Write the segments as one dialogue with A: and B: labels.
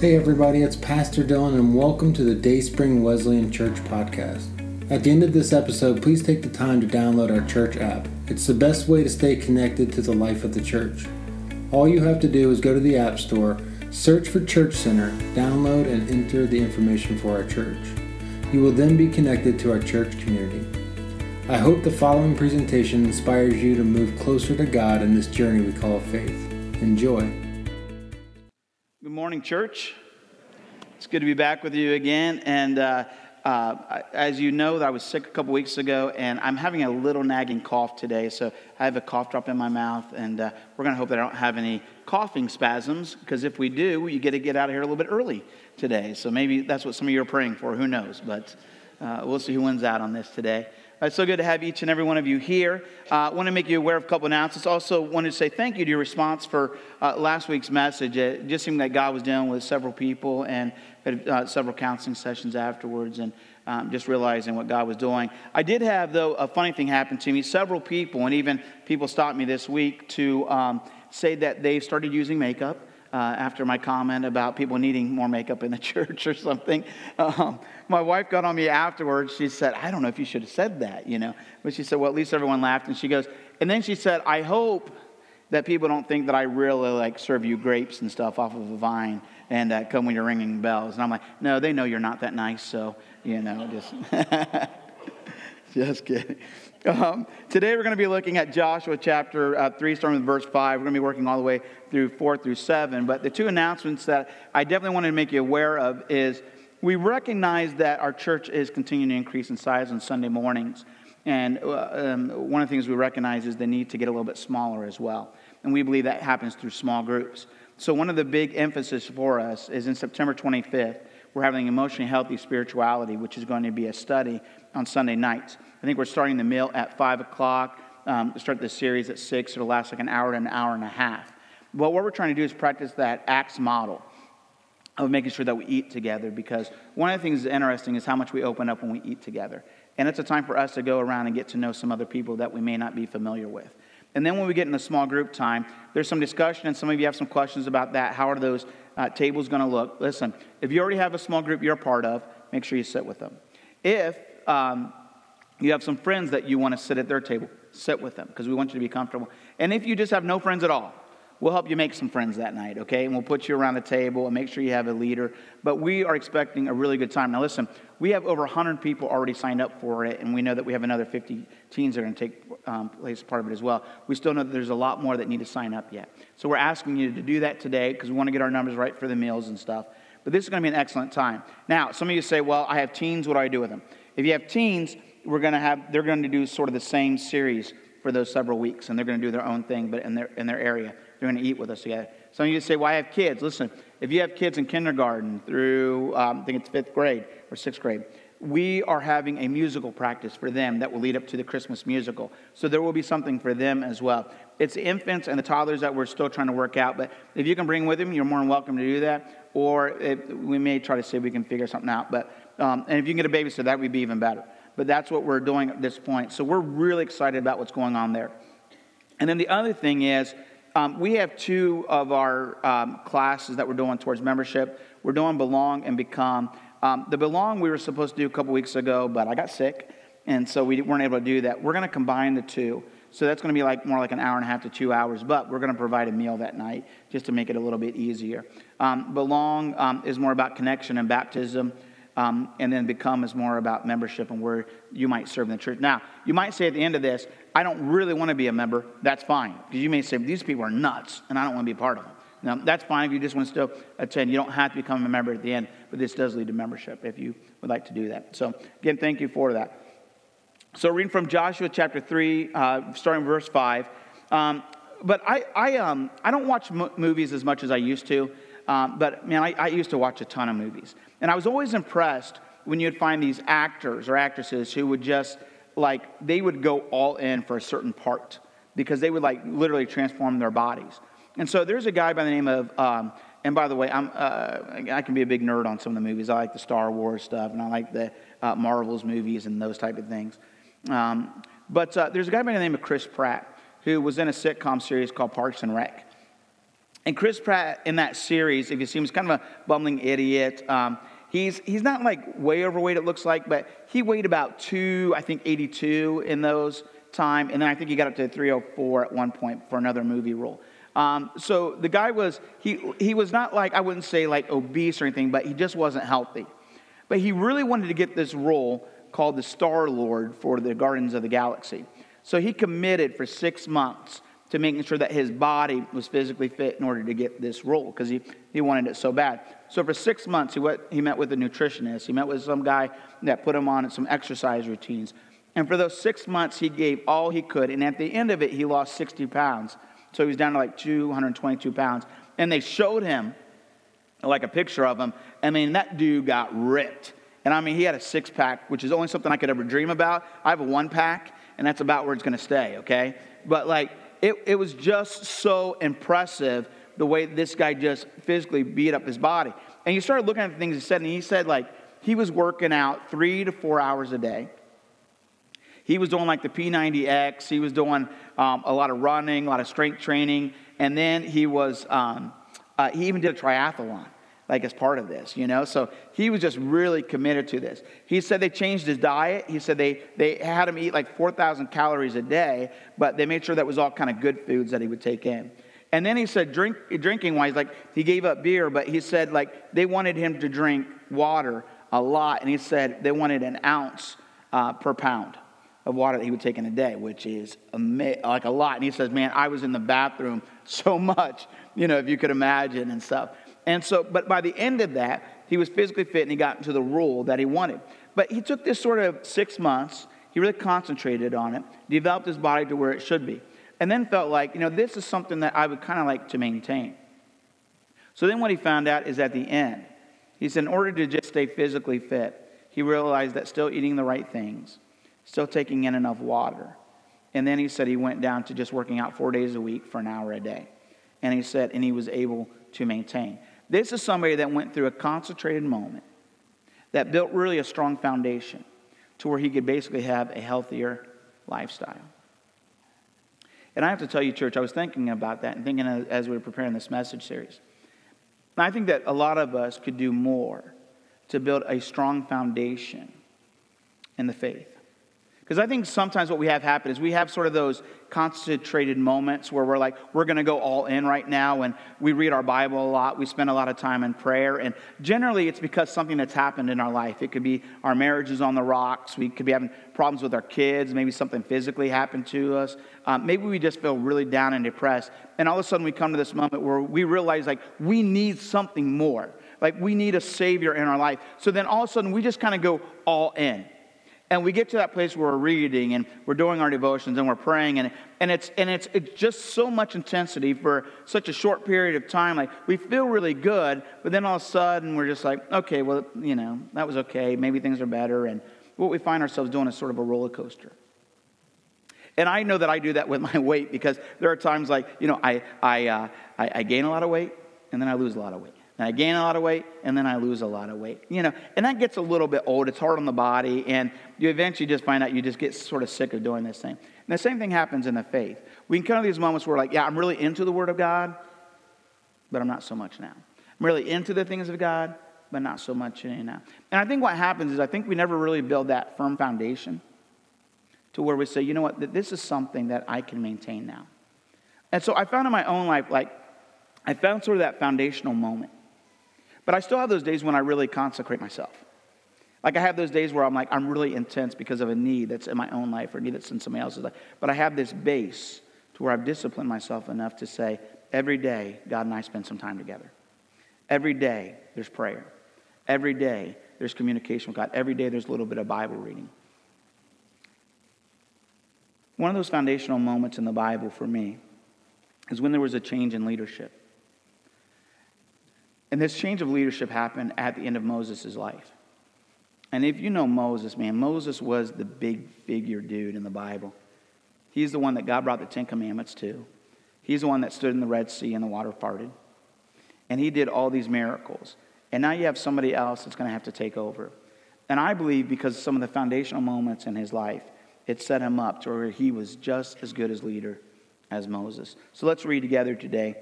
A: Hey everybody, it's Pastor Dylan and welcome to the Dayspring Wesleyan Church podcast. At the end of this episode, please take the time to download our church app. It's the best way to stay connected to the life of the church. All you have to do is go to the App Store, search for Church Center, download and enter the information for our church. You will then be connected to our church community. I hope the following presentation inspires you to move closer to God in this journey we call faith. Enjoy
B: morning, church. It's good to be back with you again. And uh, uh, as you know, I was sick a couple weeks ago, and I'm having a little nagging cough today. So I have a cough drop in my mouth, and uh, we're going to hope that I don't have any coughing spasms, because if we do, you get to get out of here a little bit early today. So maybe that's what some of you are praying for. Who knows? But uh, we'll see who wins out on this today. It's so good to have each and every one of you here. I uh, want to make you aware of a couple announcements. Also, wanted to say thank you to your response for uh, last week's message. It just seemed that God was dealing with several people and had uh, several counseling sessions afterwards, and um, just realizing what God was doing. I did have, though, a funny thing happen to me. Several people, and even people stopped me this week to um, say that they started using makeup. Uh, after my comment about people needing more makeup in the church or something. Um, my wife got on me afterwards. She said, I don't know if you should have said that, you know. But she said, well, at least everyone laughed. And she goes, and then she said, I hope that people don't think that I really like serve you grapes and stuff off of a vine and uh, come when you're ringing bells. And I'm like, no, they know you're not that nice. So, you know, just, just kidding. Um, today we're going to be looking at Joshua chapter uh, 3, starting with verse 5. We're going to be working all the way through 4 through 7. But the two announcements that I definitely wanted to make you aware of is we recognize that our church is continuing to increase in size on Sunday mornings. And uh, um, one of the things we recognize is the need to get a little bit smaller as well. And we believe that happens through small groups. So, one of the big emphasis for us is in September 25th, we're having emotionally healthy spirituality, which is going to be a study on Sunday nights. I think we're starting the meal at 5 o'clock. Um, start the series at 6. It'll last like an hour to an hour and a half. But what we're trying to do is practice that Acts model of making sure that we eat together because one of the things that's interesting is how much we open up when we eat together. And it's a time for us to go around and get to know some other people that we may not be familiar with. And then when we get in the small group time, there's some discussion, and some of you have some questions about that. How are those uh, tables going to look? Listen, if you already have a small group you're a part of, make sure you sit with them. If um, you have some friends that you want to sit at their table, sit with them because we want you to be comfortable. And if you just have no friends at all, We'll help you make some friends that night, okay? And we'll put you around the table and make sure you have a leader. But we are expecting a really good time. Now, listen, we have over 100 people already signed up for it, and we know that we have another 50 teens that are going to take um, place part of it as well. We still know that there's a lot more that need to sign up yet. So we're asking you to do that today because we want to get our numbers right for the meals and stuff. But this is going to be an excellent time. Now, some of you say, well, I have teens. What do I do with them? If you have teens, we're going to have, they're going to do sort of the same series for those several weeks, and they're going to do their own thing, but in their, in their area. They're going to eat with us together. Some of you say, well, I have kids. Listen, if you have kids in kindergarten through, um, I think it's fifth grade or sixth grade, we are having a musical practice for them that will lead up to the Christmas musical. So there will be something for them as well. It's infants and the toddlers that we're still trying to work out, but if you can bring with them, you're more than welcome to do that. Or it, we may try to see if we can figure something out. But um, and if you can get a babysitter, that would be even better. But that's what we're doing at this point. So we're really excited about what's going on there. And then the other thing is um, we have two of our um, classes that we're doing towards membership. We're doing Belong and Become. Um, the Belong we were supposed to do a couple weeks ago, but I got sick, and so we weren't able to do that. We're going to combine the two. So that's going to be like more like an hour and a half to two hours, but we're going to provide a meal that night just to make it a little bit easier. Um, belong um, is more about connection and baptism. Um, and then become is more about membership and where you might serve in the church. Now, you might say at the end of this, I don't really want to be a member. That's fine. Because you may say, these people are nuts and I don't want to be part of them. Now, that's fine if you just want to still attend. You don't have to become a member at the end, but this does lead to membership if you would like to do that. So, again, thank you for that. So, reading from Joshua chapter 3, uh, starting verse 5. Um, but I, I, um, I don't watch movies as much as I used to. Um, but man, I, I used to watch a ton of movies. And I was always impressed when you'd find these actors or actresses who would just, like, they would go all in for a certain part because they would, like, literally transform their bodies. And so there's a guy by the name of, um, and by the way, I'm, uh, I can be a big nerd on some of the movies. I like the Star Wars stuff, and I like the uh, Marvel's movies and those type of things. Um, but uh, there's a guy by the name of Chris Pratt who was in a sitcom series called Parks and Rec. And Chris Pratt in that series, if you see him, he's kind of a bumbling idiot. Um, he's, he's not like way overweight, it looks like, but he weighed about two, I think 82 in those time. And then I think he got up to 304 at one point for another movie role. Um, so the guy was, he, he was not like, I wouldn't say like obese or anything, but he just wasn't healthy. But he really wanted to get this role called the Star Lord for the Guardians of the Galaxy. So he committed for six months to making sure that his body was physically fit in order to get this role because he, he wanted it so bad. So for six months, he, went, he met with a nutritionist. He met with some guy that put him on some exercise routines. And for those six months, he gave all he could. And at the end of it, he lost 60 pounds. So he was down to like 222 pounds. And they showed him like a picture of him. I mean, that dude got ripped. And I mean, he had a six pack, which is only something I could ever dream about. I have a one pack, and that's about where it's going to stay, okay? But like, it, it was just so impressive the way this guy just physically beat up his body. And you started looking at the things he said, and he said, like, he was working out three to four hours a day. He was doing like the P90X. He was doing um, a lot of running, a lot of strength training. And then he was, um, uh, he even did a triathlon, like as part of this, you know? So he was just really committed to this. He said they changed his diet. He said they, they had him eat like 4,000 calories a day, but they made sure that was all kind of good foods that he would take in. And then he said, drink, drinking wise, like he gave up beer, but he said, like, they wanted him to drink water a lot. And he said they wanted an ounce uh, per pound of water that he would take in a day, which is ama- like a lot. And he says, Man, I was in the bathroom so much, you know, if you could imagine and stuff. And so, but by the end of that, he was physically fit and he got into the role that he wanted. But he took this sort of six months, he really concentrated on it, developed his body to where it should be, and then felt like, you know, this is something that I would kind of like to maintain. So then what he found out is at the end, he said, in order to just stay physically fit, he realized that still eating the right things, still taking in enough water. And then he said he went down to just working out four days a week for an hour a day. And he said, and he was able to maintain. This is somebody that went through a concentrated moment that built really a strong foundation to where he could basically have a healthier lifestyle. And I have to tell you, church, I was thinking about that and thinking as we were preparing this message series. And I think that a lot of us could do more to build a strong foundation in the faith. Because I think sometimes what we have happen is we have sort of those concentrated moments where we're like, we're going to go all in right now, and we read our Bible a lot. We spend a lot of time in prayer, and generally it's because something that's happened in our life. It could be our marriage is on the rocks. We could be having problems with our kids. Maybe something physically happened to us. Um, maybe we just feel really down and depressed, and all of a sudden we come to this moment where we realize like we need something more. Like we need a savior in our life. So then all of a sudden we just kind of go all in. And we get to that place where we're reading and we're doing our devotions and we're praying, and, and, it's, and it's, it's just so much intensity for such a short period of time. Like, we feel really good, but then all of a sudden we're just like, okay, well, you know, that was okay. Maybe things are better. And what we find ourselves doing is sort of a roller coaster. And I know that I do that with my weight because there are times like, you know, I, I, uh, I, I gain a lot of weight and then I lose a lot of weight. And I gain a lot of weight, and then I lose a lot of weight. You know, and that gets a little bit old. It's hard on the body, and you eventually just find out you just get sort of sick of doing this thing. And the same thing happens in the faith. We to these moments where, like, yeah, I'm really into the Word of God, but I'm not so much now. I'm really into the things of God, but not so much now. And I think what happens is I think we never really build that firm foundation to where we say, you know what, this is something that I can maintain now. And so I found in my own life, like, I found sort of that foundational moment. But I still have those days when I really consecrate myself. Like I have those days where I'm like, I'm really intense because of a need that's in my own life or a need that's in somebody else's life. But I have this base to where I've disciplined myself enough to say, every day, God and I spend some time together. Every day, there's prayer. Every day, there's communication with God. Every day, there's a little bit of Bible reading. One of those foundational moments in the Bible for me is when there was a change in leadership. And this change of leadership happened at the end of Moses' life. And if you know Moses, man, Moses was the big figure dude in the Bible. He's the one that God brought the Ten Commandments to. He's the one that stood in the Red Sea and the water parted. And he did all these miracles. And now you have somebody else that's going to have to take over. And I believe because of some of the foundational moments in his life, it set him up to where he was just as good as leader as Moses. So let's read together today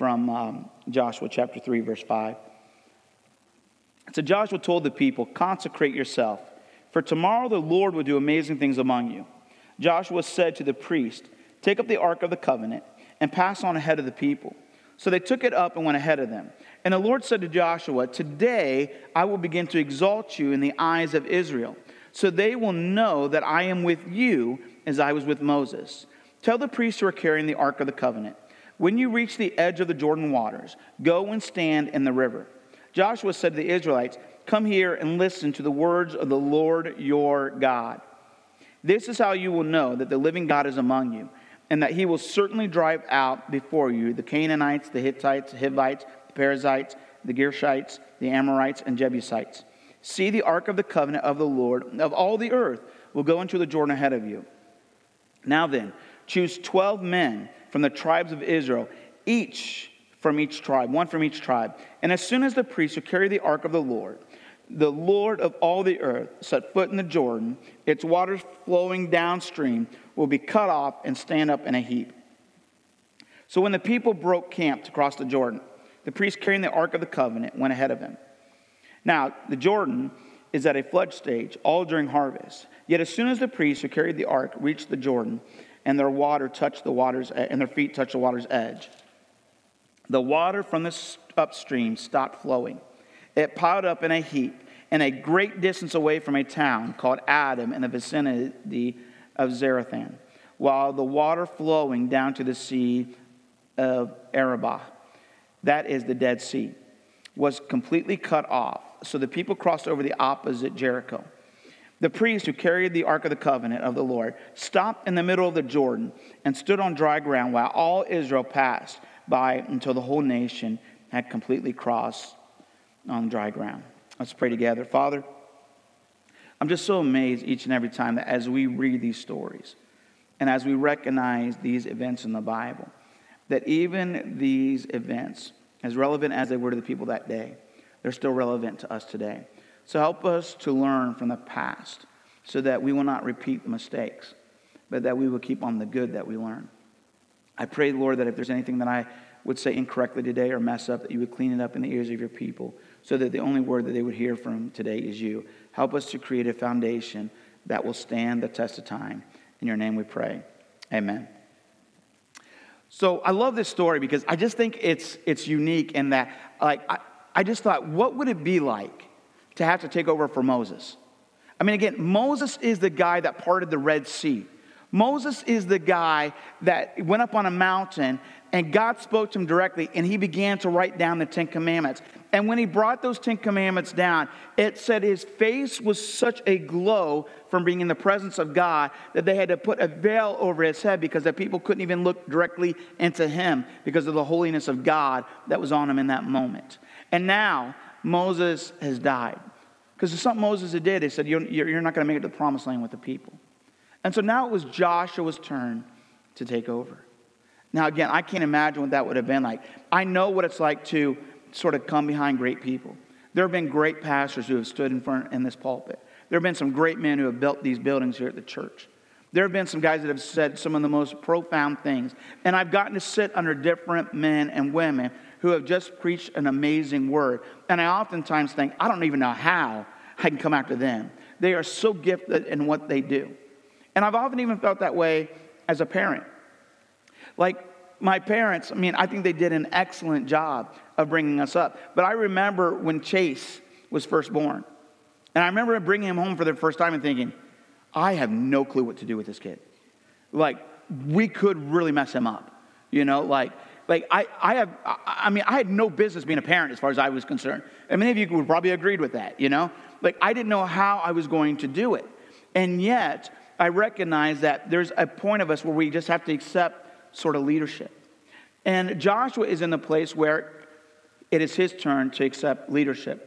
B: from um, Joshua chapter 3, verse 5. So Joshua told the people, Consecrate yourself, for tomorrow the Lord will do amazing things among you. Joshua said to the priest, Take up the ark of the covenant and pass on ahead of the people. So they took it up and went ahead of them. And the Lord said to Joshua, Today I will begin to exalt you in the eyes of Israel, so they will know that I am with you as I was with Moses. Tell the priests who are carrying the ark of the covenant, when you reach the edge of the Jordan waters, go and stand in the river. Joshua said to the Israelites, Come here and listen to the words of the Lord your God. This is how you will know that the living God is among you, and that he will certainly drive out before you the Canaanites, the Hittites, the Hivites, the Perizzites, the Gershites, the Amorites, and Jebusites. See, the ark of the covenant of the Lord of all the earth will go into the Jordan ahead of you. Now then, choose 12 men from the tribes of Israel, each from each tribe, one from each tribe. And as soon as the priests who carry the ark of the Lord, the Lord of all the earth, set foot in the Jordan, its waters flowing downstream will be cut off and stand up in a heap. So when the people broke camp to cross the Jordan, the priests carrying the ark of the covenant went ahead of them. Now, the Jordan is at a flood stage all during harvest. Yet as soon as the priests who carried the ark reached the Jordan, and their water touched the water's eh, and their feet touched the water's edge, the water from the upstream stopped flowing. It piled up in a heap and a great distance away from a town called Adam in the vicinity of Zarethan, while the water flowing down to the sea of Arabah, that is the Dead Sea, was completely cut off. So the people crossed over the opposite Jericho. The priest who carried the Ark of the Covenant of the Lord stopped in the middle of the Jordan and stood on dry ground while all Israel passed by until the whole nation had completely crossed on dry ground. Let's pray together. Father, I'm just so amazed each and every time that as we read these stories and as we recognize these events in the Bible, that even these events, as relevant as they were to the people that day, they're still relevant to us today. So help us to learn from the past so that we will not repeat mistakes, but that we will keep on the good that we learn. I pray, Lord, that if there's anything that I would say incorrectly today or mess up, that you would clean it up in the ears of your people so that the only word that they would hear from today is you. Help us to create a foundation that will stand the test of time. In your name we pray. Amen. So I love this story because I just think it's, it's unique in that, like, I, I just thought, what would it be like to have to take over for Moses. I mean, again, Moses is the guy that parted the Red Sea. Moses is the guy that went up on a mountain and God spoke to him directly and he began to write down the Ten Commandments. And when he brought those Ten Commandments down, it said his face was such a glow from being in the presence of God that they had to put a veil over his head because the people couldn't even look directly into him because of the holiness of God that was on him in that moment. And now Moses has died. Because it's something Moses had did. They said, You're, you're not going to make it to the promised land with the people. And so now it was Joshua's turn to take over. Now, again, I can't imagine what that would have been like. I know what it's like to sort of come behind great people. There have been great pastors who have stood in front in this pulpit. There have been some great men who have built these buildings here at the church. There have been some guys that have said some of the most profound things. And I've gotten to sit under different men and women who have just preached an amazing word. And I oftentimes think, I don't even know how I can come after them. They are so gifted in what they do. And I've often even felt that way as a parent. Like my parents, I mean, I think they did an excellent job of bringing us up. But I remember when Chase was first born. And I remember bringing him home for the first time and thinking, I have no clue what to do with this kid. Like, we could really mess him up. You know, like, like I, I have, I mean, I had no business being a parent as far as I was concerned. And many of you would probably agreed with that, you know? Like I didn't know how I was going to do it. And yet I recognize that there's a point of us where we just have to accept sort of leadership. And Joshua is in the place where it is his turn to accept leadership.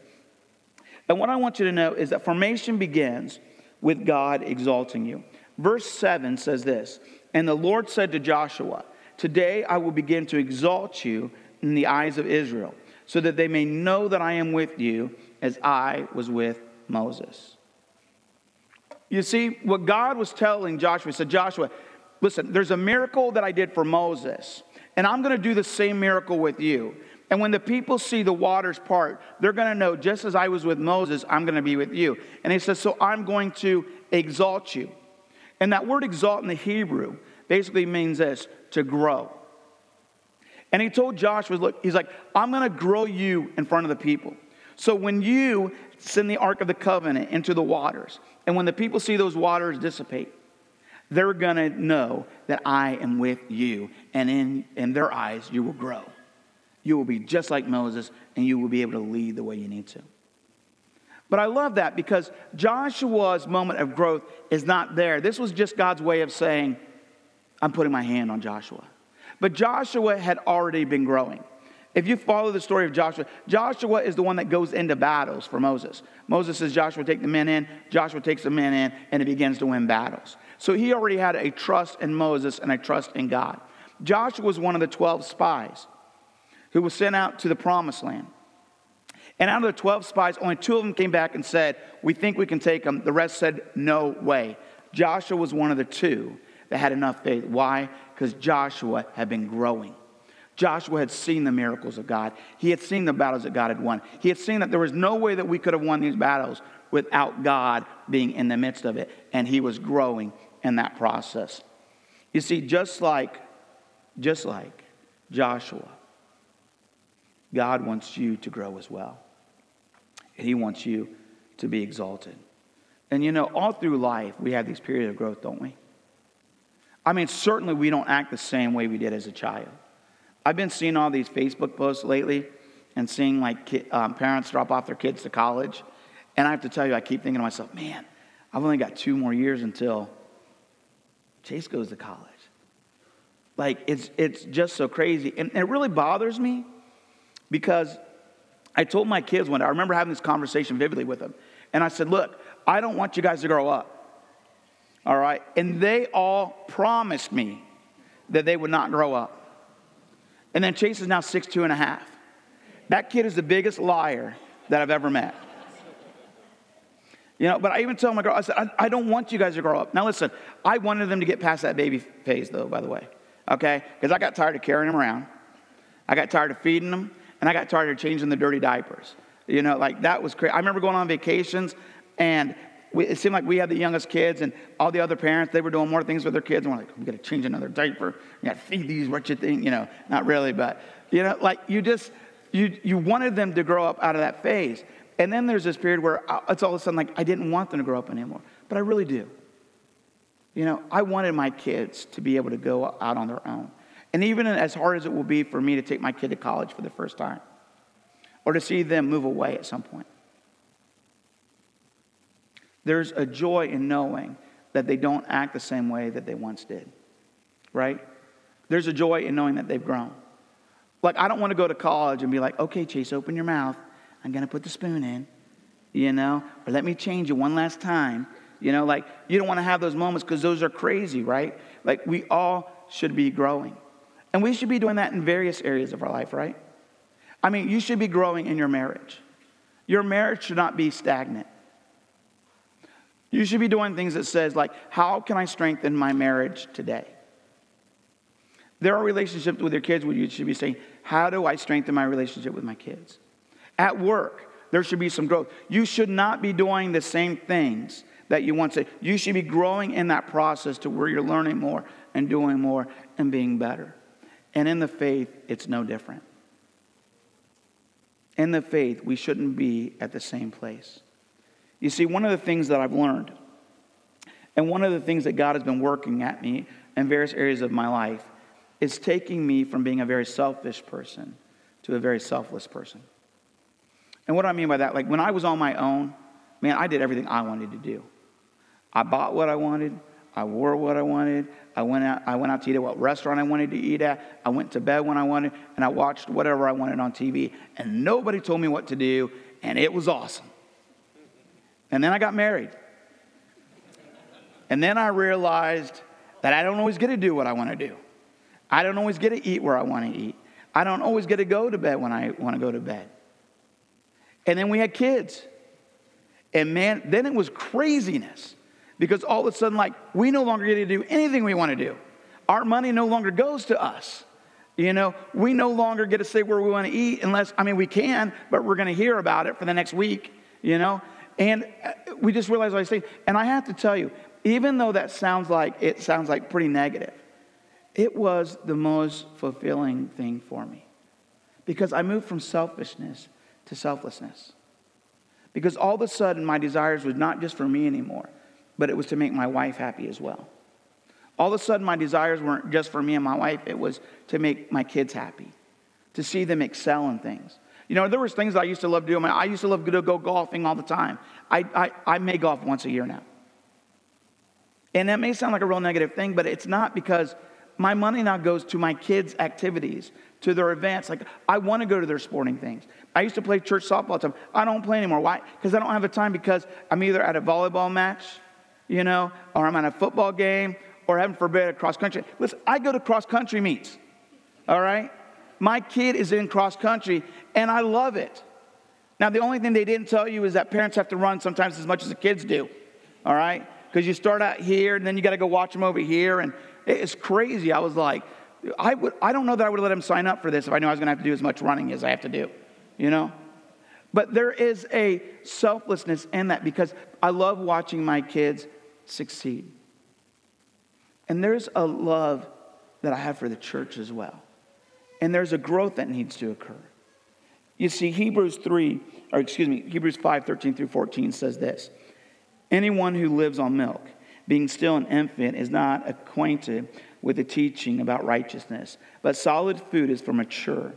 B: And what I want you to know is that formation begins with God exalting you. Verse 7 says this And the Lord said to Joshua, Today I will begin to exalt you in the eyes of Israel, so that they may know that I am with you as I was with Moses. You see, what God was telling Joshua, said, Joshua, listen, there's a miracle that I did for Moses. And I'm going to do the same miracle with you. And when the people see the waters part, they're going to know, just as I was with Moses, I'm going to be with you. And he says, So I'm going to exalt you. And that word exalt in the Hebrew basically means this to grow. And he told Joshua, Look, he's like, I'm going to grow you in front of the people. So when you send the Ark of the Covenant into the waters, and when the people see those waters dissipate, they're going to know that I am with you. And in, in their eyes, you will grow. You will be just like Moses, and you will be able to lead the way you need to. But I love that because Joshua's moment of growth is not there. This was just God's way of saying, I'm putting my hand on Joshua. But Joshua had already been growing. If you follow the story of Joshua, Joshua is the one that goes into battles for Moses. Moses says, Joshua, take the men in. Joshua takes the men in, and he begins to win battles. So he already had a trust in Moses and a trust in God. Joshua was one of the 12 spies who was sent out to the promised land. And out of the 12 spies, only two of them came back and said, We think we can take them. The rest said, No way. Joshua was one of the two that had enough faith. Why? Because Joshua had been growing. Joshua had seen the miracles of God. He had seen the battles that God had won. He had seen that there was no way that we could have won these battles without God being in the midst of it. And he was growing in that process. You see, just like, just like Joshua, God wants you to grow as well. He wants you to be exalted. And you know, all through life, we have these periods of growth, don't we? I mean, certainly we don't act the same way we did as a child. I've been seeing all these Facebook posts lately and seeing like um, parents drop off their kids to college. And I have to tell you, I keep thinking to myself, man, I've only got two more years until Chase goes to college. Like, it's, it's just so crazy. And it really bothers me because I told my kids one day, I remember having this conversation vividly with them. And I said, Look, I don't want you guys to grow up. All right? And they all promised me that they would not grow up. And then Chase is now six, two and a half. That kid is the biggest liar that I've ever met. You know, but I even told my girl, I said, I, I, don't want you guys to grow up. Now listen, I wanted them to get past that baby phase though, by the way. Okay? Because I got tired of carrying them around. I got tired of feeding them and I got tired of changing the dirty diapers. You know, like that was crazy. I remember going on vacations, and we, it seemed like we had the youngest kids, and all the other parents, they were doing more things with their kids. And we're like, we got to change another diaper. We got to feed these wretched things. You know, not really, but, you know, like you just, you, you wanted them to grow up out of that phase. And then there's this period where uh, it's all of a sudden like, I didn't want them to grow up anymore, but I really do. You know, I wanted my kids to be able to go out on their own. And even as hard as it will be for me to take my kid to college for the first time, or to see them move away at some point, there's a joy in knowing that they don't act the same way that they once did, right? There's a joy in knowing that they've grown. Like, I don't want to go to college and be like, okay, Chase, open your mouth. I'm going to put the spoon in, you know, or let me change it one last time. You know, like, you don't want to have those moments because those are crazy, right? Like, we all should be growing. And we should be doing that in various areas of our life, right? I mean, you should be growing in your marriage. Your marriage should not be stagnant. You should be doing things that says like, how can I strengthen my marriage today? There are relationships with your kids where you should be saying, how do I strengthen my relationship with my kids? At work, there should be some growth. You should not be doing the same things that you once did. You should be growing in that process to where you're learning more and doing more and being better. And in the faith, it's no different. In the faith, we shouldn't be at the same place. You see, one of the things that I've learned, and one of the things that God has been working at me in various areas of my life, is taking me from being a very selfish person to a very selfless person. And what do I mean by that? Like when I was on my own, man, I did everything I wanted to do. I bought what I wanted, I wore what I wanted. I went out, I went out to eat at what restaurant I wanted to eat at. I went to bed when I wanted, and I watched whatever I wanted on TV. And nobody told me what to do, and it was awesome. And then I got married. And then I realized that I don't always get to do what I want to do. I don't always get to eat where I want to eat. I don't always get to go to bed when I want to go to bed. And then we had kids. And man, then it was craziness because all of a sudden, like, we no longer get to do anything we want to do. Our money no longer goes to us. You know, we no longer get to say where we want to eat unless, I mean, we can, but we're going to hear about it for the next week, you know? And uh, we just realized what I say. And I have to tell you, even though that sounds like, it sounds like pretty negative, it was the most fulfilling thing for me. Because I moved from selfishness to selflessness. Because all of a sudden, my desires was not just for me anymore, but it was to make my wife happy as well. All of a sudden, my desires weren't just for me and my wife, it was to make my kids happy, to see them excel in things. You know, there was things I used to love doing. I used to love to go golfing all the time. I, I, I may golf once a year now. And that may sound like a real negative thing, but it's not because my money now goes to my kids' activities, to their events. Like, I want to go to their sporting things. I used to play church softball time. I don't play anymore. Why? Because I don't have the time because I'm either at a volleyball match, you know, or I'm at a football game, or heaven forbid, a cross country. Listen, I go to cross country meets, all right? My kid is in cross country, and I love it. Now, the only thing they didn't tell you is that parents have to run sometimes as much as the kids do, all right? Because you start out here, and then you got to go watch them over here, and it's crazy. I was like, I, would, I don't know that I would let him sign up for this if I knew I was going to have to do as much running as I have to do, you know? But there is a selflessness in that because I love watching my kids succeed. And there's a love that I have for the church as well. And there's a growth that needs to occur. You see, Hebrews 3, or excuse me, Hebrews 5, 13 through 14 says this Anyone who lives on milk, being still an infant, is not acquainted with the teaching about righteousness, but solid food is for mature,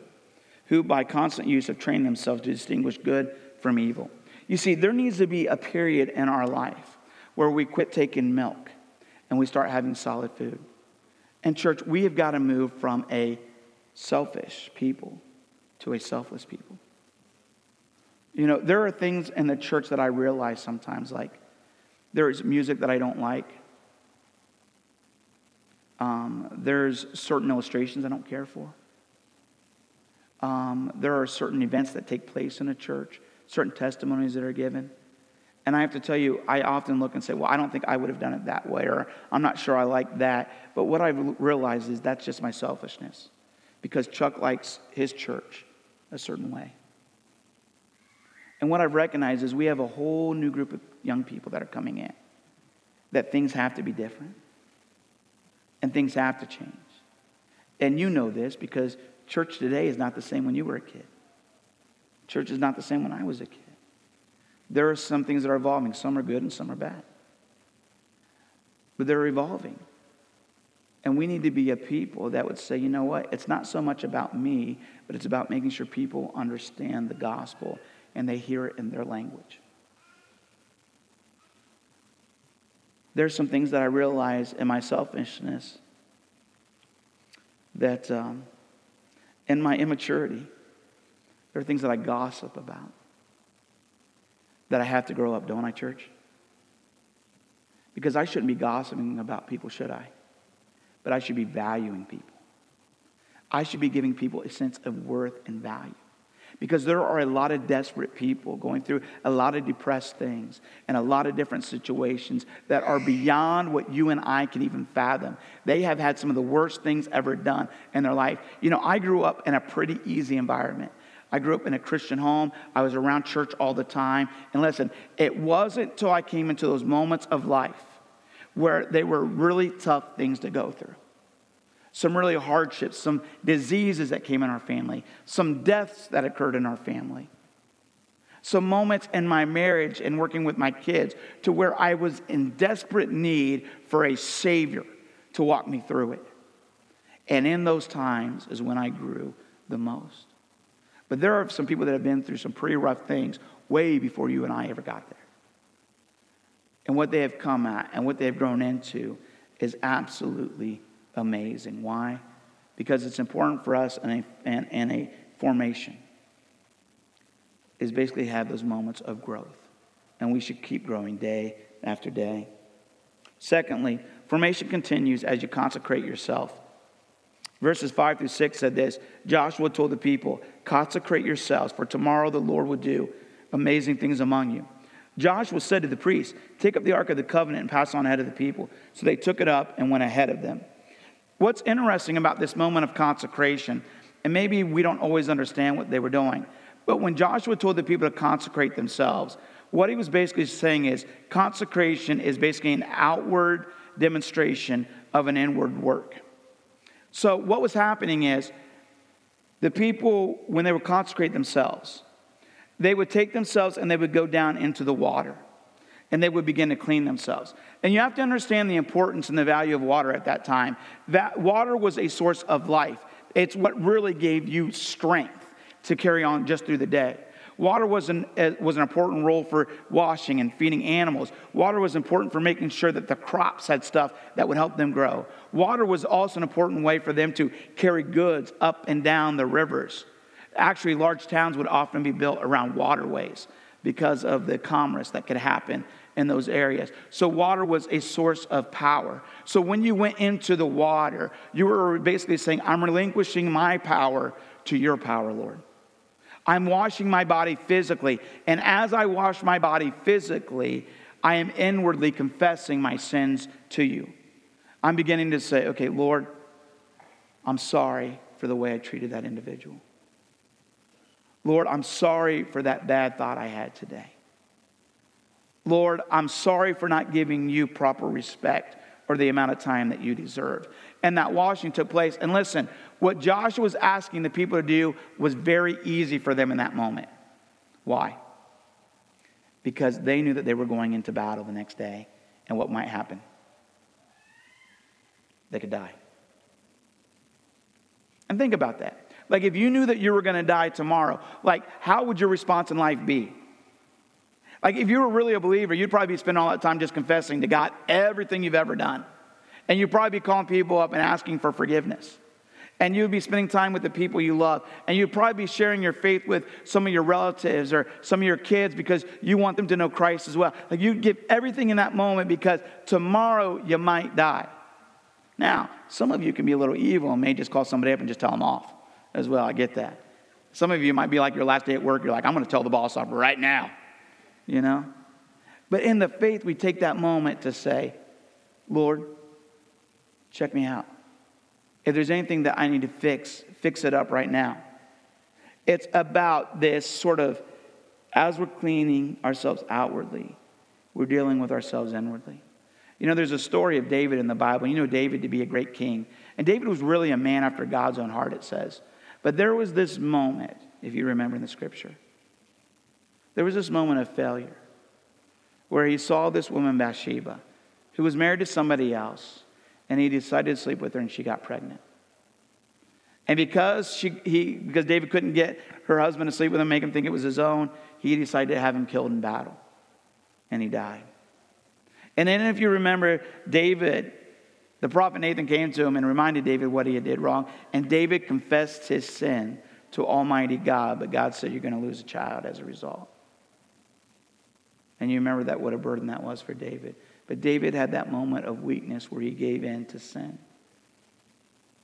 B: who by constant use have trained themselves to distinguish good from evil. You see, there needs to be a period in our life where we quit taking milk and we start having solid food. And, church, we have got to move from a selfish people to a selfless people. You know, there are things in the church that I realize sometimes, like there's music that I don't like. Um, there's certain illustrations I don't care for. Um, there are certain events that take place in a church, certain testimonies that are given. And I have to tell you, I often look and say, well, I don't think I would have done it that way, or I'm not sure I like that. But what I've realized is that's just my selfishness because Chuck likes his church a certain way. And what I've recognized is we have a whole new group of young people that are coming in, that things have to be different and things have to change. And you know this because church today is not the same when you were a kid. Church is not the same when I was a kid. There are some things that are evolving. Some are good and some are bad. But they're evolving. And we need to be a people that would say, you know what? It's not so much about me, but it's about making sure people understand the gospel and they hear it in their language. There's some things that I realize in my selfishness that um, in my immaturity, there are things that I gossip about that I have to grow up, don't I, church? Because I shouldn't be gossiping about people, should I? But I should be valuing people. I should be giving people a sense of worth and value. Because there are a lot of desperate people going through a lot of depressed things and a lot of different situations that are beyond what you and I can even fathom. They have had some of the worst things ever done in their life. You know, I grew up in a pretty easy environment. I grew up in a Christian home. I was around church all the time. And listen, it wasn't until I came into those moments of life where they were really tough things to go through. Some really hardships, some diseases that came in our family, some deaths that occurred in our family. Some moments in my marriage and working with my kids to where I was in desperate need for a Savior to walk me through it. And in those times is when I grew the most. But there are some people that have been through some pretty rough things way before you and I ever got there. And what they have come at and what they have grown into is absolutely amazing. Why? Because it's important for us in a, a formation is basically have those moments of growth. And we should keep growing day after day. Secondly, formation continues as you consecrate yourself. Verses 5 through 6 said this Joshua told the people, Consecrate yourselves, for tomorrow the Lord will do amazing things among you. Joshua said to the priests, Take up the ark of the covenant and pass on ahead of the people. So they took it up and went ahead of them. What's interesting about this moment of consecration, and maybe we don't always understand what they were doing, but when Joshua told the people to consecrate themselves, what he was basically saying is consecration is basically an outward demonstration of an inward work. So, what was happening is the people, when they would consecrate themselves, they would take themselves and they would go down into the water and they would begin to clean themselves. And you have to understand the importance and the value of water at that time. That water was a source of life. It's what really gave you strength to carry on just through the day. Water was an, uh, was an important role for washing and feeding animals. Water was important for making sure that the crops had stuff that would help them grow. Water was also an important way for them to carry goods up and down the rivers. Actually, large towns would often be built around waterways because of the commerce that could happen in those areas. So, water was a source of power. So, when you went into the water, you were basically saying, I'm relinquishing my power to your power, Lord. I'm washing my body physically. And as I wash my body physically, I am inwardly confessing my sins to you. I'm beginning to say, okay, Lord, I'm sorry for the way I treated that individual. Lord, I'm sorry for that bad thought I had today. Lord, I'm sorry for not giving you proper respect or the amount of time that you deserve. And that washing took place. And listen, what Joshua was asking the people to do was very easy for them in that moment. Why? Because they knew that they were going into battle the next day and what might happen. They could die. And think about that. Like, if you knew that you were going to die tomorrow, like, how would your response in life be? Like, if you were really a believer, you'd probably be spending all that time just confessing to God everything you've ever done. And you'd probably be calling people up and asking for forgiveness. And you'd be spending time with the people you love. And you'd probably be sharing your faith with some of your relatives or some of your kids because you want them to know Christ as well. Like, you'd give everything in that moment because tomorrow you might die. Now, some of you can be a little evil and may just call somebody up and just tell them off as well. I get that. Some of you might be like your last day at work, you're like, I'm going to tell the boss off right now, you know? But in the faith, we take that moment to say, Lord, check me out. If there's anything that I need to fix, fix it up right now. It's about this sort of, as we're cleaning ourselves outwardly, we're dealing with ourselves inwardly. You know, there's a story of David in the Bible. You know David to be a great king. And David was really a man after God's own heart, it says. But there was this moment, if you remember in the scripture, there was this moment of failure where he saw this woman, Bathsheba, who was married to somebody else, and he decided to sleep with her, and she got pregnant. And because, she, he, because David couldn't get her husband to sleep with him, make him think it was his own, he decided to have him killed in battle. And he died. And then, if you remember, David the prophet Nathan came to him and reminded David what he had did wrong. And David confessed his sin to Almighty God, but God said, You're going to lose a child as a result. And you remember that what a burden that was for David. But David had that moment of weakness where he gave in to sin.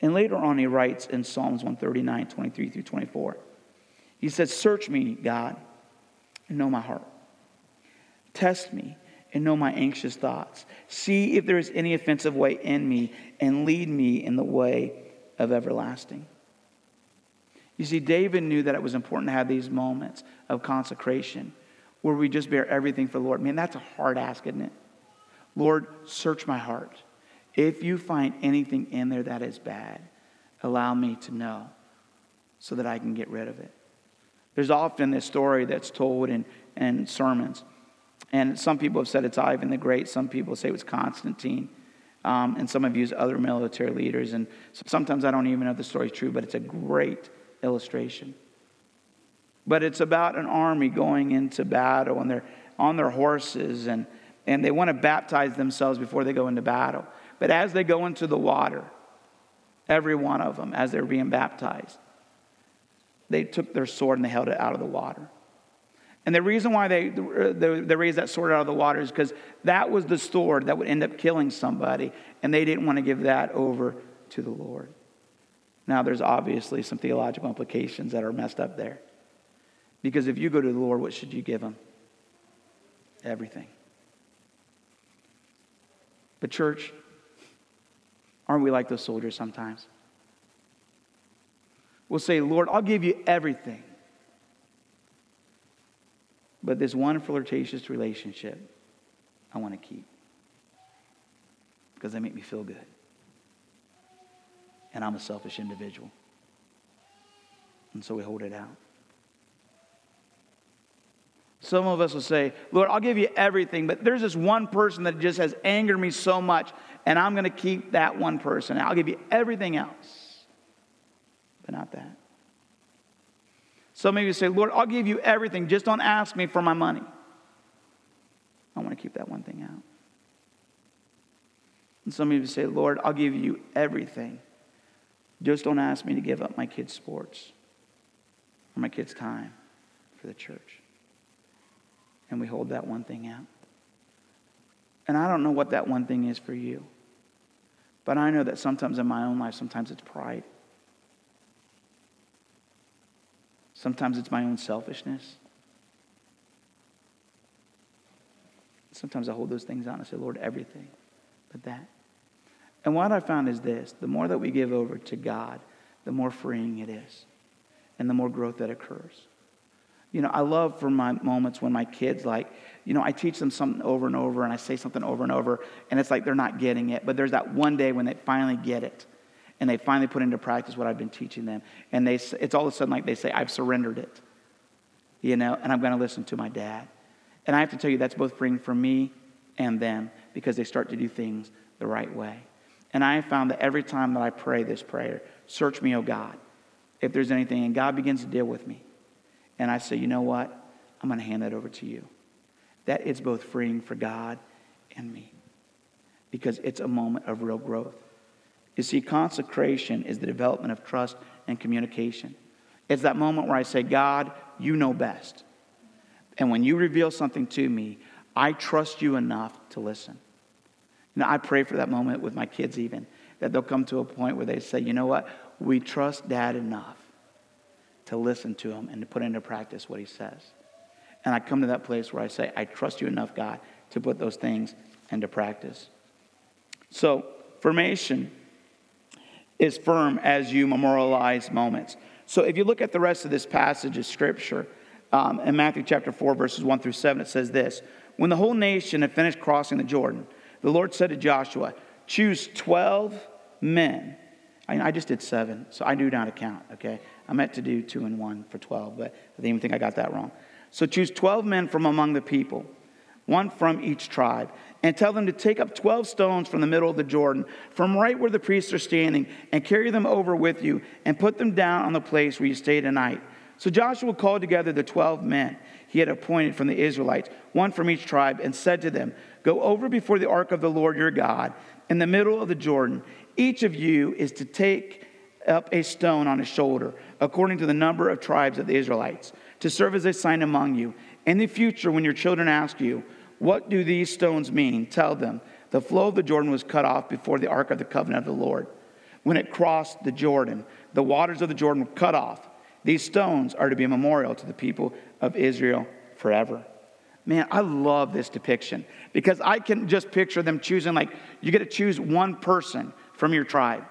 B: And later on, he writes in Psalms 139, 23 through 24. He says, Search me, God, and know my heart. Test me and know my anxious thoughts. See if there is any offensive way in me, and lead me in the way of everlasting. You see, David knew that it was important to have these moments of consecration where we just bear everything for the Lord. Man, that's a hard ask, isn't it? Lord, search my heart. If you find anything in there that is bad, allow me to know so that I can get rid of it. There's often this story that's told in, in sermons and some people have said it's Ivan the Great. Some people say it was Constantine. Um, and some have used other military leaders. And sometimes I don't even know if the story's true, but it's a great illustration. But it's about an army going into battle, and they're on their horses, and, and they want to baptize themselves before they go into battle. But as they go into the water, every one of them, as they're being baptized, they took their sword and they held it out of the water. And the reason why they, they, they raised that sword out of the water is because that was the sword that would end up killing somebody, and they didn't want to give that over to the Lord. Now, there's obviously some theological implications that are messed up there. Because if you go to the Lord, what should you give him? Everything. But, church, Aren't we like those soldiers sometimes? We'll say, Lord, I'll give you everything. But this one flirtatious relationship, I want to keep because they make me feel good. And I'm a selfish individual. And so we hold it out. Some of us will say, Lord, I'll give you everything, but there's this one person that just has angered me so much, and I'm going to keep that one person. I'll give you everything else, but not that. Some of you say, Lord, I'll give you everything, just don't ask me for my money. I want to keep that one thing out. And some of you say, Lord, I'll give you everything. Just don't ask me to give up my kids' sports or my kids' time for the church. And we hold that one thing out. And I don't know what that one thing is for you. But I know that sometimes in my own life, sometimes it's pride. Sometimes it's my own selfishness. Sometimes I hold those things out and I say, Lord, everything but that. And what I found is this the more that we give over to God, the more freeing it is, and the more growth that occurs. You know, I love for my moments when my kids, like, you know, I teach them something over and over and I say something over and over, and it's like they're not getting it. But there's that one day when they finally get it and they finally put into practice what I've been teaching them. And they, it's all of a sudden like they say, I've surrendered it, you know, and I'm going to listen to my dad. And I have to tell you, that's both freeing for me and them because they start to do things the right way. And I have found that every time that I pray this prayer, search me, O God, if there's anything, and God begins to deal with me. And I say, you know what? I'm going to hand that over to you. That is both freeing for God and me because it's a moment of real growth. You see, consecration is the development of trust and communication. It's that moment where I say, God, you know best. And when you reveal something to me, I trust you enough to listen. Now, I pray for that moment with my kids, even, that they'll come to a point where they say, you know what? We trust dad enough to listen to him and to put into practice what he says. And I come to that place where I say, I trust you enough, God, to put those things into practice. So, formation is firm as you memorialize moments. So, if you look at the rest of this passage of Scripture, um, in Matthew chapter 4, verses 1 through 7, it says this When the whole nation had finished crossing the Jordan, the Lord said to Joshua, Choose 12 men. I, I just did seven, so I knew how to count, okay? I meant to do two and one for 12, but I didn't even think I got that wrong. So choose 12 men from among the people, one from each tribe, and tell them to take up 12 stones from the middle of the Jordan, from right where the priests are standing, and carry them over with you, and put them down on the place where you stay tonight. So Joshua called together the 12 men he had appointed from the Israelites, one from each tribe, and said to them, Go over before the ark of the Lord your God in the middle of the Jordan. Each of you is to take up a stone on his shoulder, according to the number of tribes of the Israelites, to serve as a sign among you. In the future, when your children ask you, What do these stones mean? Tell them, The flow of the Jordan was cut off before the ark of the covenant of the Lord. When it crossed the Jordan, the waters of the Jordan were cut off. These stones are to be a memorial to the people of Israel forever. Man, I love this depiction because I can just picture them choosing, like, you get to choose one person from your tribe.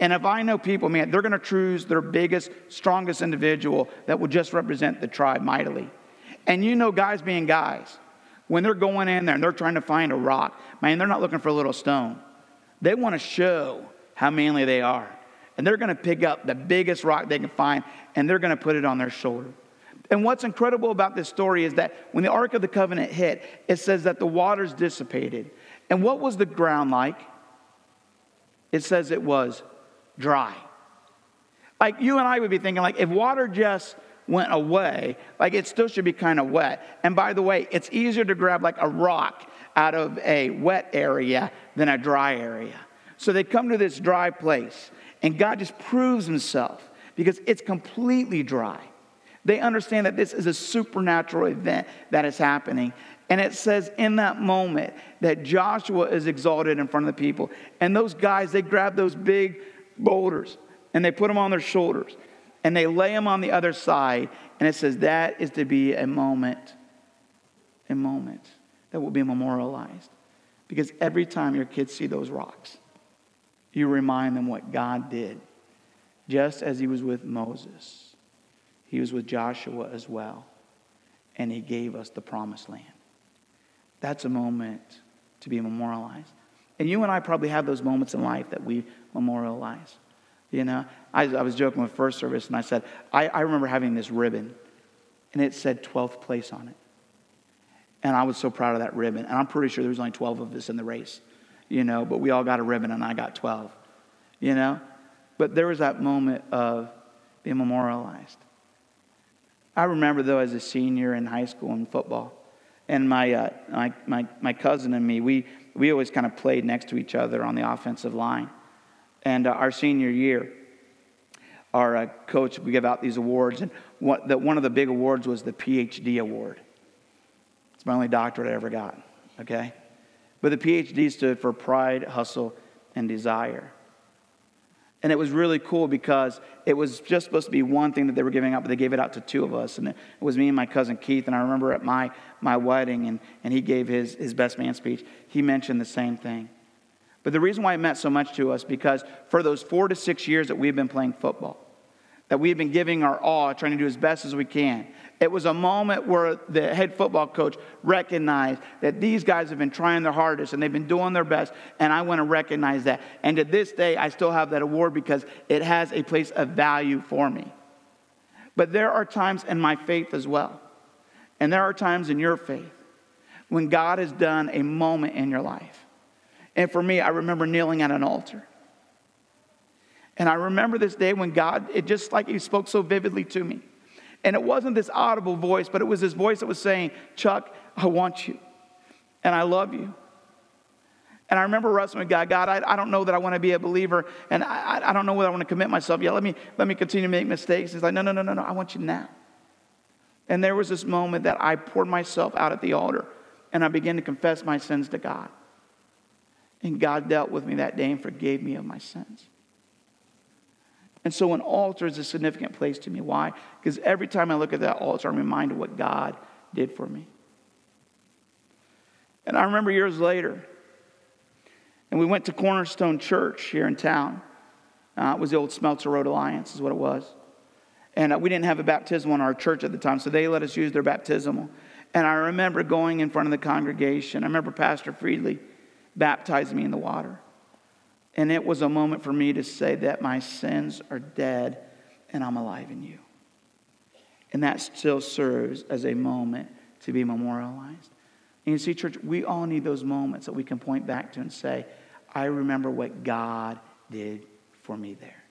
B: And if I know people, man, they're going to choose their biggest, strongest individual that will just represent the tribe mightily. And you know, guys being guys, when they're going in there and they're trying to find a rock, man, they're not looking for a little stone. They want to show how manly they are. And they're going to pick up the biggest rock they can find and they're going to put it on their shoulder. And what's incredible about this story is that when the Ark of the Covenant hit, it says that the waters dissipated. And what was the ground like? It says it was dry. Like you and I would be thinking, like, if water just went away, like it still should be kind of wet. And by the way, it's easier to grab like a rock out of a wet area than a dry area. So they come to this dry place, and God just proves himself because it's completely dry. They understand that this is a supernatural event that is happening. And it says in that moment that Joshua is exalted in front of the people. And those guys, they grab those big boulders and they put them on their shoulders and they lay them on the other side. And it says that is to be a moment, a moment that will be memorialized. Because every time your kids see those rocks, You remind them what God did. Just as he was with Moses, he was with Joshua as well. And he gave us the promised land. That's a moment to be memorialized. And you and I probably have those moments in life that we memorialize. You know, I, I was joking with first service and I said, I, I remember having this ribbon and it said 12th place on it. And I was so proud of that ribbon. And I'm pretty sure there was only 12 of us in the race, you know, but we all got a ribbon and I got 12, you know. But there was that moment of being memorialized. I remember, though, as a senior in high school in football, and my, uh, my, my, my cousin and me, we, we always kind of played next to each other on the offensive line. And uh, our senior year, our uh, coach would give out these awards, and one, the, one of the big awards was the PhD award. It's my only doctorate I ever got, okay? But the PhD stood for pride, hustle, and desire. And it was really cool because it was just supposed to be one thing that they were giving out, but they gave it out to two of us. And it was me and my cousin Keith. And I remember at my, my wedding, and, and he gave his, his best man speech, he mentioned the same thing. But the reason why it meant so much to us, because for those four to six years that we've been playing football, that we've been giving our all, trying to do as best as we can. It was a moment where the head football coach recognized that these guys have been trying their hardest and they've been doing their best, and I want to recognize that. And to this day, I still have that award because it has a place of value for me. But there are times in my faith as well, and there are times in your faith when God has done a moment in your life. And for me, I remember kneeling at an altar. And I remember this day when God, it just like He spoke so vividly to me. And it wasn't this audible voice, but it was this voice that was saying, Chuck, I want you. And I love you. And I remember wrestling with God, God, I, I don't know that I want to be a believer, and I, I don't know whether I want to commit myself. Yeah, let me, let me continue to make mistakes. He's like, no, no, no, no, no, I want you now. And there was this moment that I poured myself out at the altar, and I began to confess my sins to God. And God dealt with me that day and forgave me of my sins. And so an altar is a significant place to me. Why? Because every time I look at that altar, I'm reminded of what God did for me. And I remember years later, and we went to Cornerstone Church here in town. Uh, it was the old Smelter Road Alliance, is what it was. And uh, we didn't have a baptismal in our church at the time, so they let us use their baptismal. And I remember going in front of the congregation. I remember Pastor Friedley baptized me in the water. And it was a moment for me to say that my sins are dead and I'm alive in you. And that still serves as a moment to be memorialized. And you see, church, we all need those moments that we can point back to and say, I remember what God did for me there.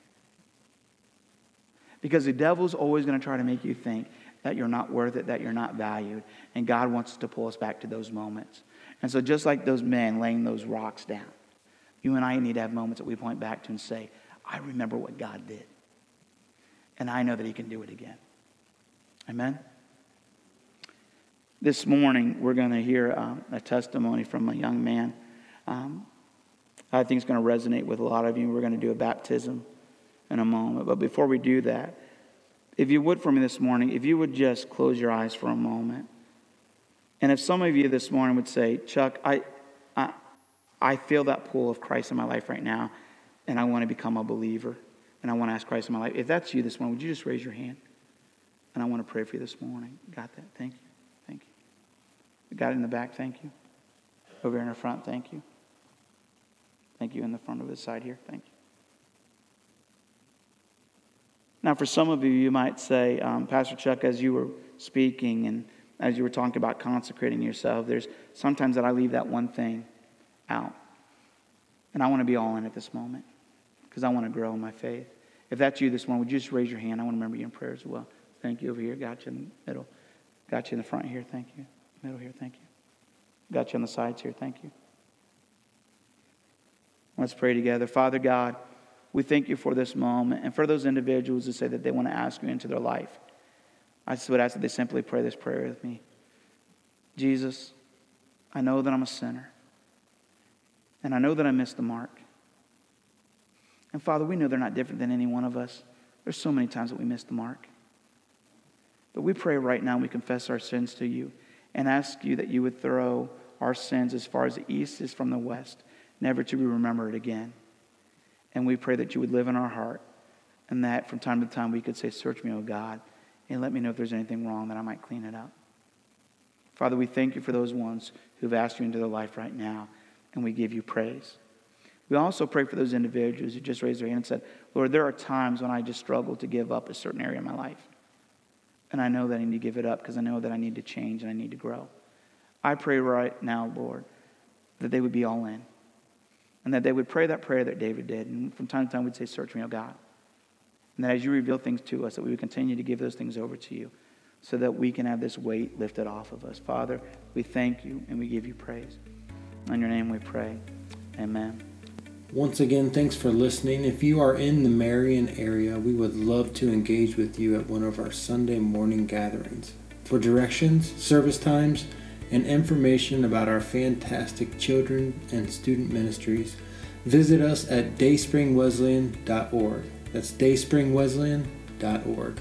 B: Because the devil's always going to try to make you think that you're not worth it, that you're not valued. And God wants to pull us back to those moments. And so, just like those men laying those rocks down, you and I need to have moments that we point back to and say, I remember what God did. And I know that He can do it again. Amen? This morning, we're going to hear um, a testimony from a young man. Um, I think it's going to resonate with a lot of you. We're going to do a baptism in a moment. But before we do that, if you would for me this morning, if you would just close your eyes for a moment. And if some of you this morning would say, Chuck, I, I, I feel that pull of Christ in my life right now, and I want to become a believer, and I want to ask Christ in my life. If that's you this morning, would you just raise your hand? And I want to pray for you this morning. Got that? Thank you. Thank you. Got in the back? Thank you. Over here in the front? Thank you. Thank you in the front of the side here. Thank you. Now, for some of you, you might say, um, Pastor Chuck, as you were speaking and as you were talking about consecrating yourself, there's sometimes that I leave that one thing out. And I want to be all in at this moment because I want to grow in my faith. If that's you this morning, would you just raise your hand? I want to remember you in prayer as well. Thank you over here. Got you in the middle. Got you in the front here. Thank you. Middle here. Thank you. Got you on the sides here. Thank you. Let's pray together. Father God, we thank you for this moment and for those individuals who say that they want to ask you into their life. I just would ask that they simply pray this prayer with me. Jesus, I know that I'm a sinner. And I know that I missed the mark. And Father, we know they're not different than any one of us. There's so many times that we miss the mark. But we pray right now, we confess our sins to you and ask you that you would throw our sins as far as the east is from the west, never to be remembered again. And we pray that you would live in our heart and that from time to time we could say, Search me, O God, and let me know if there's anything wrong that I might clean it up. Father, we thank you for those ones who've asked you into their life right now, and we give you praise. We also pray for those individuals who just raised their hand and said, Lord, there are times when I just struggle to give up a certain area of my life. And I know that I need to give it up because I know that I need to change and I need to grow. I pray right now, Lord, that they would be all in. And that they would pray that prayer that David did. And from time to time, we'd say, Search me, O God. And that as you reveal things to us, that we would continue to give those things over to you so that we can have this weight lifted off of us. Father, we thank you and we give you praise. In your name we pray. Amen.
A: Once again, thanks for listening. If you are in the Marion area, we would love to engage with you at one of our Sunday morning gatherings. For directions, service times, and information about our fantastic children and student ministries, visit us at dayspringwesleyan.org. That's dayspringwesleyan.org.